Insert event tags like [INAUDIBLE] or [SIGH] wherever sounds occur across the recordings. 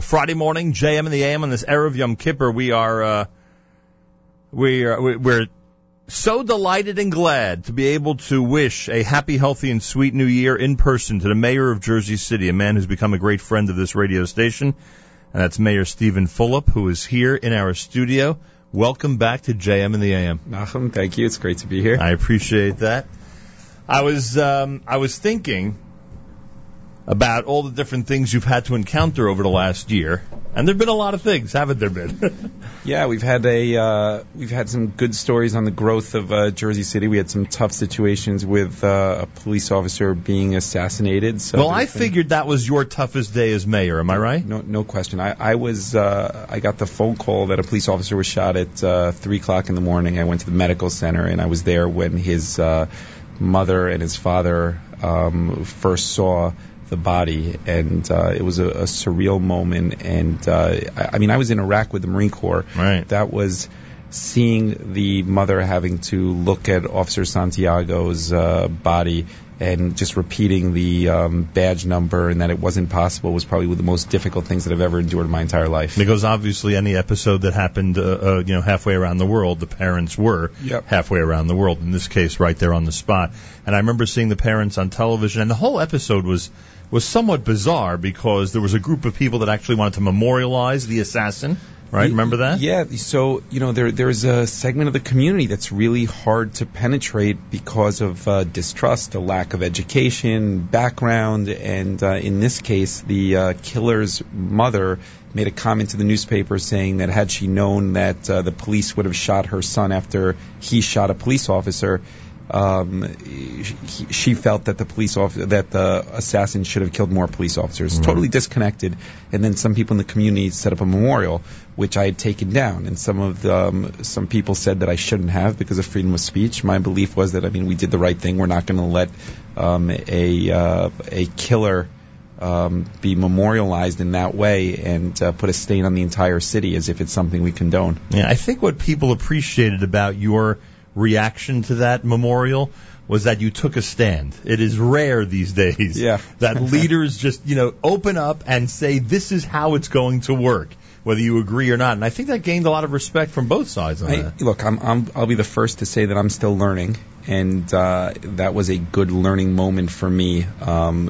Friday morning, JM in the AM on this Erev Yom Kippur. We are, uh, we are, we- we're so delighted and glad to be able to wish a happy, healthy, and sweet new year in person to the mayor of Jersey City, a man who's become a great friend of this radio station. And that's Mayor Steven Fulop, who is here in our studio. Welcome back to JM in the AM. Nachum, thank you. It's great to be here. I appreciate that. I was um, I was thinking about all the different things you've had to encounter over the last year, and there've been a lot of things, haven't there been? [LAUGHS] Yeah, we've had a uh, we've had some good stories on the growth of uh, Jersey City. We had some tough situations with uh, a police officer being assassinated. So well, I been- figured that was your toughest day as mayor. Am I right? No, no question. I, I was uh, I got the phone call that a police officer was shot at uh, three o'clock in the morning. I went to the medical center and I was there when his uh, mother and his father um, first saw the body, and uh, it was a, a surreal moment. And uh, I, I mean, I was in Iraq with the Marine Corps. Right. That was seeing the mother having to look at Officer Santiago's uh, body and just repeating the um, badge number and that it wasn't possible was probably one of the most difficult things that I've ever endured in my entire life. Because obviously, any episode that happened, uh, uh, you know, halfway around the world, the parents were Yep. halfway around the world. In this case, right there on the spot. And I remember seeing the parents on television, and the whole episode was was somewhat bizarre because there was a group of people that actually wanted to memorialize the assassin. Right? Remember that? Yeah. So you know, there there's a segment of the community that's really hard to penetrate because of uh, distrust, a lack of education, background, and uh, in this case, the uh, killer's mother made a comment to the newspaper saying that had she known that uh, the police would have shot her son after he shot a police officer. Um, he, she felt that the police officer, that the assassin should have killed more police officers. Totally disconnected. And then some people in the community set up a memorial, which I had taken down. And some of the, um, some people said that I shouldn't have because of freedom of speech. My belief was that I mean we did the right thing. We're not going to let um, a uh, a killer um, be memorialized in that way and uh, put a stain on the entire city as if it's something we condone. Yeah, I think what people appreciated about your reaction to that memorial was that you took a stand. It is rare these days Yeah. that leaders just, you know, open up and say this is how it's going to work, whether you agree or not. And I think that gained a lot of respect from both sides on I, that. look, I'm, I'm, I'll be the first to say that I'm still learning, and uh, that was a good learning moment for me um,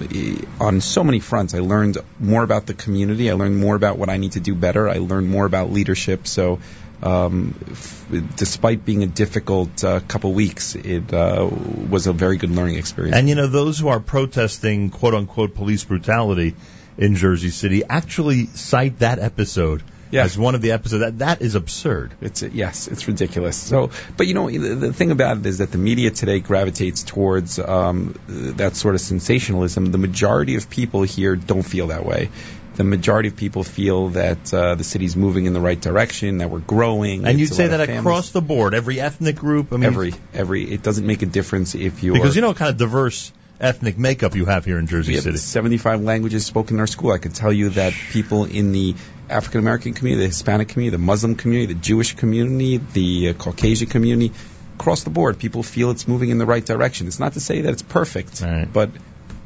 on so many fronts. I learned more about the community. I learned more about what I need to do better. I learned more about leadership. So, um, f- despite being a difficult uh, couple weeks, it uh, was a very good learning experience. And you know, those who are protesting quote unquote police brutality in Jersey City actually cite that episode Yeah. as one of the episodes. That that is absurd. It's yes, it's ridiculous. So, but you know, the, the thing about it is that the media today gravitates towards um, that sort of sensationalism. The majority of people here don't feel that way. The majority of people feel that uh, the city's moving in the right direction, that we're growing. And you'd say that across the board, every ethnic group. I mean, every every. It doesn't make a difference if you're because you know what kind of diverse ethnic makeup you have here in Jersey We have City. 75 languages spoken in our school. I can tell you that people in the African American community, the Hispanic community, the Muslim community, the Jewish community, the uh, Caucasian community, across the board, people feel it's moving in the right direction. It's not to say that it's perfect, Right. but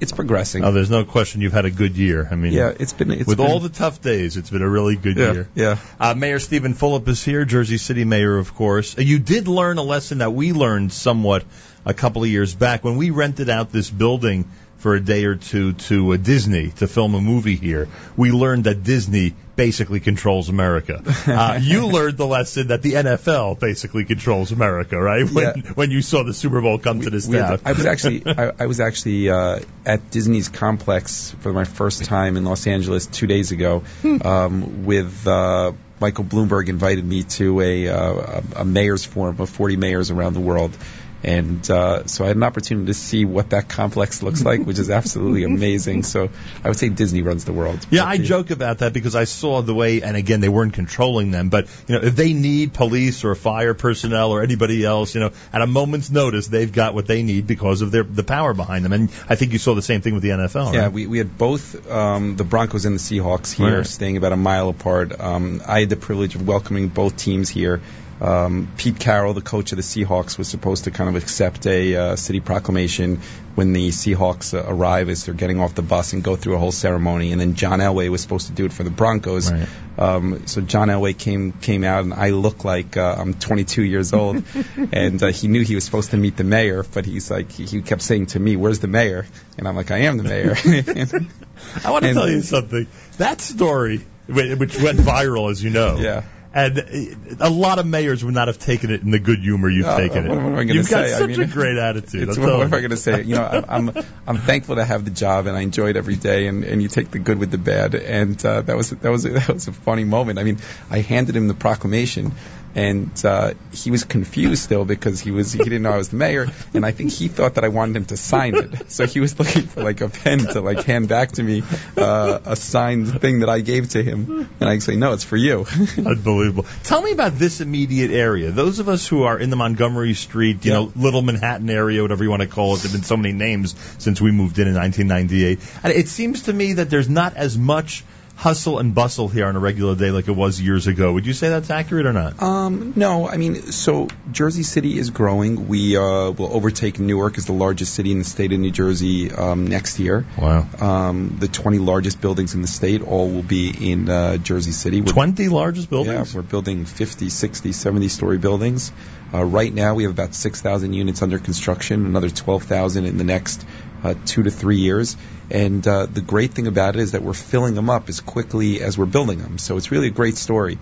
it's progressing. Oh, there's no question you've had a good year. I mean, yeah, it's been it's with been, all the tough days, it's been a really good yeah, year. yeah. Uh, Mayor Steven Fulop is here, Jersey City Mayor, of course. Uh, You did learn a lesson that we learned somewhat a couple of years back when we rented out this building for a day or two to uh, Disney to film a movie here. We learned that Disney basically controls America. [LAUGHS] Uh, you learned the lesson that the NFL basically controls America, right? When, Yeah. when you saw the Super Bowl come to this We town. I was actually [LAUGHS] I, I was actually uh, at Disney's complex for my first time in Los Angeles two days ago. Um, with uh, Michael Bloomberg invited me to a, uh, a a mayor's forum of 40 mayors around the world. And uh, so I had an opportunity to see what that complex looks like, which is absolutely [LAUGHS] amazing. So I would say Disney runs the world. Yeah, I joke about that because I saw the way, and again, they weren't controlling them, but you know, if they need police or fire personnel or anybody else, you know, at a moment's notice, they've got what they need because of their the power behind them. And I think you saw the same thing with the NFL. Yeah, right? we, we had both um, the Broncos and the Seahawks here, Right. staying about a mile apart. Um, I had the privilege of welcoming both teams here. Um, Pete Carroll, the coach of the Seahawks, was supposed to kind of accept a uh, city proclamation when the Seahawks uh, arrive as they're getting off the bus and go through a whole ceremony. And then John Elway was supposed to do it for the Broncos. Right. Um, so John Elway came came out, and I look like uh, I'm 22 years old, [LAUGHS] and uh, he knew he was supposed to meet the mayor, but he's like he, he kept saying to me, "Where's the mayor?" And I'm like, "I am the mayor." [LAUGHS] [LAUGHS] I want to tell you something. That story, which went viral, as you know. Yeah. And uh, a lot of mayors would not have taken it in the good humor you've Uh, taken it. what am I gonna You've got say? I such mean, a great attitude. It's, I'm what, what am I going to say? You know, I'm I'm I'm thankful to have the job, and I enjoy it every day. And, and you take the good with the bad, and uh, that was that was [LAUGHS] that was a funny moment. I mean, I handed him the proclamation, and uh, he was confused still because he was he didn't know I was the mayor, and I think he thought that I wanted him to sign it. So he was looking for like a pen to like hand back to me uh, a signed thing that I gave to him, and I say, no, it's for you. [LAUGHS] Unbelievable. Tell me about this immediate area. Those of us who are in the Montgomery Street, you Yeah. know, Little Manhattan area, whatever you want to call it. There've been so many names since we moved in in 1998. And it seems to me that there's not as much hustle and bustle here on a regular day like it was years ago. Would you say that's accurate or not? Um, no, I mean, so Jersey City is growing. We uh, will overtake Newark as the largest city in the state of New Jersey um, next year. Wow. Um, the 20 largest buildings in the state all will be in uh, Jersey City. We're, 20 largest buildings? yeah, we're building 50, 60, 70 story buildings. Uh, right now, we have about 6,000 units under construction, another 12,000 in the next uh, two to three years. And uh, the great thing about it is that we're filling them up as quickly as we're building them. So it's really a great story.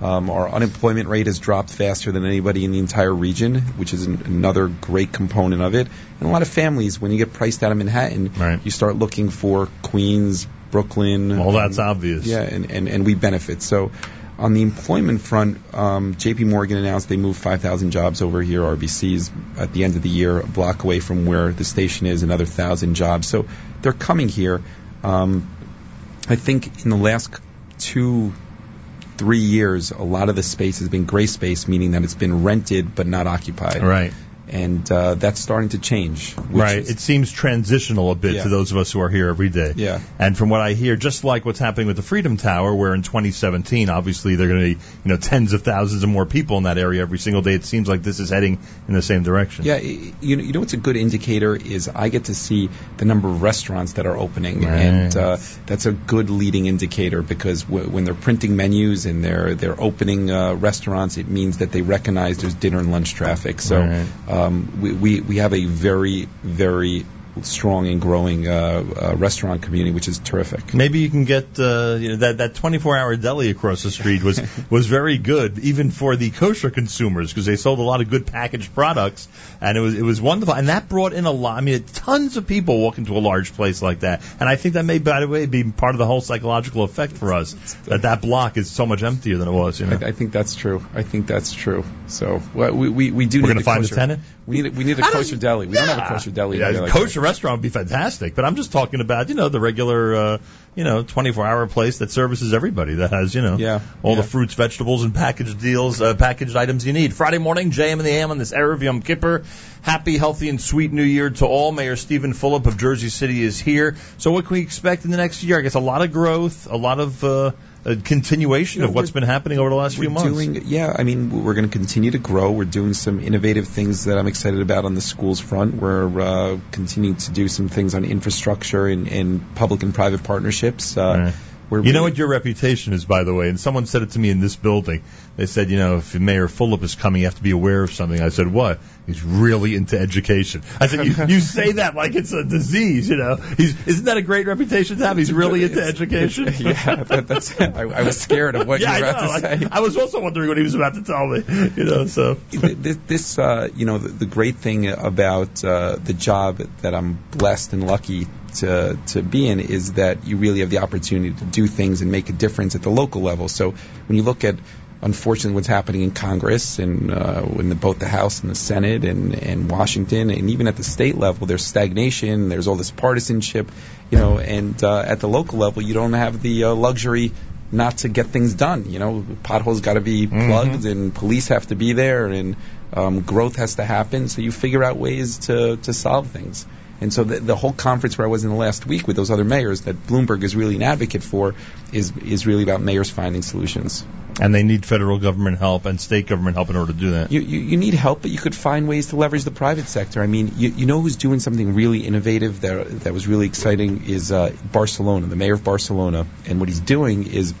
Um, our unemployment rate has dropped faster than anybody in the entire region, which is an, another great component of it. And a lot of families, when you get priced out of Manhattan, Right. you start looking for Queens, Brooklyn. well, that's um, obvious. yeah, and, and, and we benefit. So on the employment front, um, J.P. Morgan announced they moved 5,000 jobs over here. RBC's at the end of the year, a block away from where the station is, another 1,000 jobs. So they're coming here. Um, I think in the last two, three years, a lot of the space has been gray space, meaning that it's been rented but not occupied. Right. And uh, that's starting to change. Right. is- It seems transitional a bit Yeah. to those of us who are here every day. Yeah. And from what I hear, just like what's happening with the Freedom Tower, where in 2017, obviously there are going to be, you know, tens of thousands of more people in that area every single day. It seems like this is heading in the same direction. Yeah, you know, you know what's a good indicator is I get to see the number of restaurants that are opening, Right. and uh, that's a good leading indicator because w- when they're printing menus and they're they're opening uh, restaurants, it means that they recognize there's dinner and lunch traffic. So Right. Um, we, we we have a very very strong and growing uh, uh, restaurant community, which is terrific. Maybe you can get uh, you know, that that 24-hour deli across the street was [LAUGHS] was very good, even for the kosher consumers, because they sold a lot of good packaged products, and it was it was wonderful, and that brought in a lot. I mean, tons of people walk into a large place like that, and I think that may, by the way, be part of the whole psychological effect for us that that block is so much emptier than it was. You know, I, I think that's true. I think that's true. So well, we, we we do. We're need gonna a find a kosher- tenant? We need a, we need a I don't- kosher deli. We don't have a kosher deli. Yeah, here like kosher restaurant would be fantastic, but I'm just talking about you know the regular uh, you know 24 hour place that services everybody that has you know Yeah, all the fruits, vegetables, and packaged deals, uh, packaged items you need. Friday morning, JM in the AM on this Erev Yom Kippur. Happy, healthy, and sweet New Year to all. Mayor Steven Fulop of Jersey City is here. So what can we expect in the next year? I guess a lot of growth, a lot of uh, a continuation Yeah, of what's been happening over the last few months. doing, yeah. I mean, we're going to continue to grow. We're doing some innovative things that I'm excited about on the schools front. We're uh, continuing to do some things on infrastructure and, and public and private partnerships. Uh, Right. We're You know what your reputation is, by the way, and someone said it to me in this building. They said, you know, if Mayor Fulop is coming, you have to be aware of something. I said, what? He's really into education. I said, you, you say that like it's a disease, you know. He's, isn't that a great reputation to have? He's really into education. yeah, that, that's. I, I was scared of what yeah, you were about to I, say. I was also wondering what he was about to tell me, you know. So this, this uh, you know, the, the great thing about uh, the job that I'm blessed and lucky to to be in is that you really have the opportunity to do things and make a difference at the local level. So when you look at unfortunately what's happening in Congress and uh, in the, both the House and the Senate and, and Washington and even at the state level, there's stagnation. There's all this partisanship, you know, and uh, at the local level, you don't have the uh, luxury not to get things done. You know, potholes got to be plugged, and police have to be there, and um, growth has to happen. So you figure out ways to to solve things. And so the, the whole conference where I was in the last week with those other mayors that Bloomberg is really an advocate for is is really about mayors finding solutions. And they need federal government help and state government help in order to do that. You, you, you need help, but you could find ways to leverage the private sector. I mean, you, you know who's doing something really innovative that that was really exciting is uh, Barcelona, the mayor of Barcelona, and what he's doing is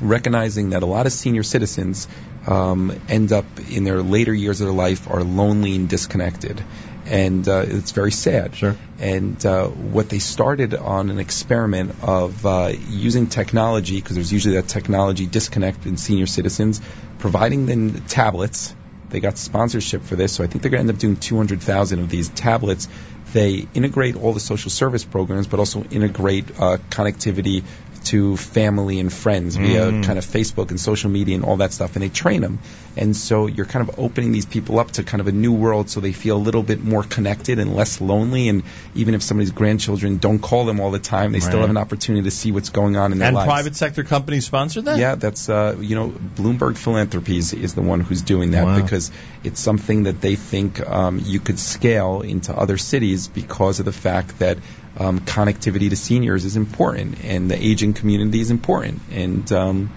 recognizing that a lot of senior citizens um, end up in their later years of their life are lonely and disconnected. And uh, it's very sad. Sure. And uh, what they started on an experiment of uh, using technology, because there's usually that technology disconnect in senior citizens, providing them tablets. They got sponsorship for this, so I think they're going to end up doing 200,000 of these tablets. They integrate all the social service programs, but also integrate uh, connectivity to family and friends via Mm. kind of Facebook and social media and all that stuff, and they train them. And so you're kind of opening these people up to kind of a new world so they feel a little bit more connected and less lonely. And even if somebody's grandchildren don't call them all the time, they still have an opportunity to see what's going on in their And lives. And private sector companies sponsor that? Yeah, that's uh, you know Bloomberg Philanthropies is the one who's doing that Wow. because it's something that they think um, you could scale into other cities because of the fact that um, connectivity to seniors is important and the aging community is important and um,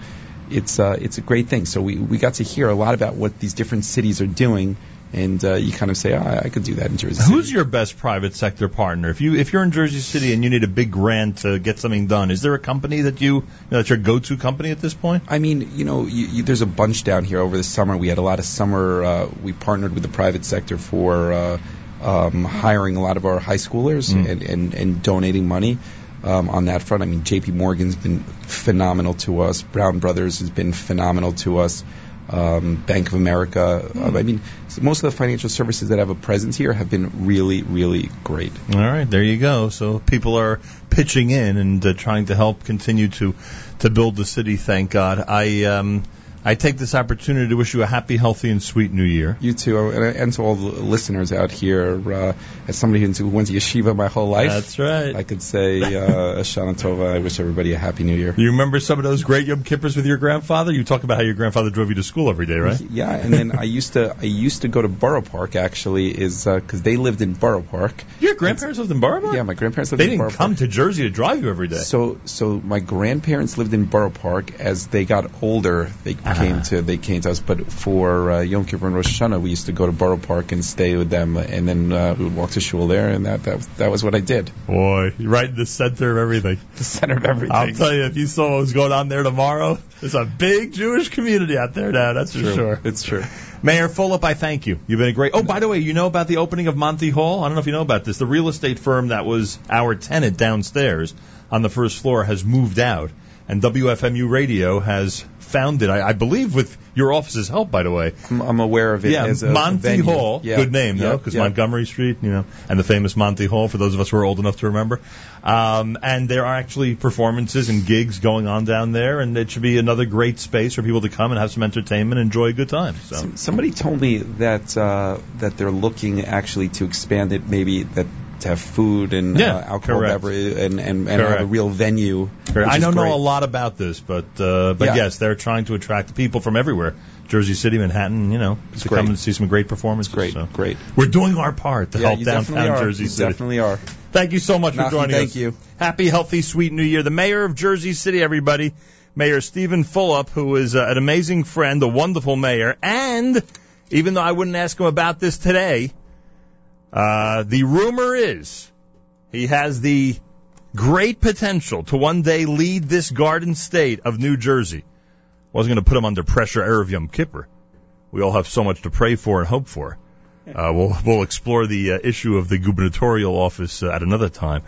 it's uh, it's a great thing. So we we got to hear a lot about what these different cities are doing. And uh, you kind of say, oh, I could do that in Jersey City. Who's your best private sector partner? If you if you're in Jersey City and you need a big grant to get something done, is there a company that you, you know, that's your go-to company at this point? I mean, you know, you, you, there's a bunch down here over the summer. We had a lot of summer. Uh, we partnered with the private sector for uh, um, hiring a lot of our high schoolers Mm. and, and, and donating money um, on that front. I mean, J.P. Morgan's been phenomenal to us. Brown Brothers has been phenomenal to us. Um, Bank of America. Hmm. Uh, I mean, most of the financial services that have a presence here have been really, really great. All right, there you go. So people are pitching in and uh, trying to help continue to to build the city. Thank God. I um I take this opportunity to wish you a happy, healthy, and sweet New Year. You too, and, to all the listeners out here. Uh, as somebody who went to yeshiva my whole life, That's right. I could say uh, Shana Tova. I wish everybody a happy New Year. You remember some of those great Yom Kippurs with your grandfather? You talk about how your grandfather drove you to school every day, right? Yeah, and then I used to I used to go to Borough Park actually, is because they lived in Borough Park. Your grandparents lived in Borough Park? Yeah, my grandparents lived They in didn't Borough come Park. to Jersey to drive you every day. So so my grandparents lived in Borough Park. As they got older, they Ah. came to they came to us. But for uh, Yom Kippur and Rosh Hashanah, we used to go to Borough Park and stay with them, and then uh, we would walk to shul there, and that that that was what I did. Boy, right in the center of everything. The center of everything. I'll tell you, if you saw what was going on there tomorrow, there's a big Jewish community out there now, that's for True. sure. It's true. Mayor Fulop, I thank you. You've been a great. Oh, by the way, you know about the opening of Monty Hall? I don't know if you know about this. The real estate firm that was our tenant downstairs on the first floor has moved out, and WFMU Radio has found it. I, I believe with your office's help, by the way. I'm, I'm aware of it. Yeah, as Monty. Hall. Yeah. Good name, though, because yeah. Montgomery Street, you know, and the famous Monty Hall for those of us who are old enough to remember. Um, and there are actually performances and gigs going on down there, and it should be another great space for people to come and have some entertainment and enjoy a good time. So. Somebody told me that uh, that they're looking actually to expand it, maybe that to have food and Yeah, uh, alcohol correct. beverage and and, and have a real venue. I don't know a lot about this, but uh, but Yeah. yes, they're trying to attract people from everywhere. Jersey City, Manhattan, you know, to great. come and see some great performances. Great, so. great. We're doing our part to Yeah, help downtown. Jersey You City. definitely are. Thank you so much for joining thank us. Thank you. Happy, healthy, sweet New Year. The mayor of Jersey City, everybody, Mayor Steven Fulop, who is uh, an amazing friend, a wonderful mayor, and even though I wouldn't ask him about this today, uh, the rumor is he has the great potential to one day lead this garden state of New Jersey. Wasn't going to put him under pressure, Erev Yom Kippur. We all have so much to pray for and hope for. Uh, we'll we'll explore the uh, issue of the gubernatorial office uh, at another time.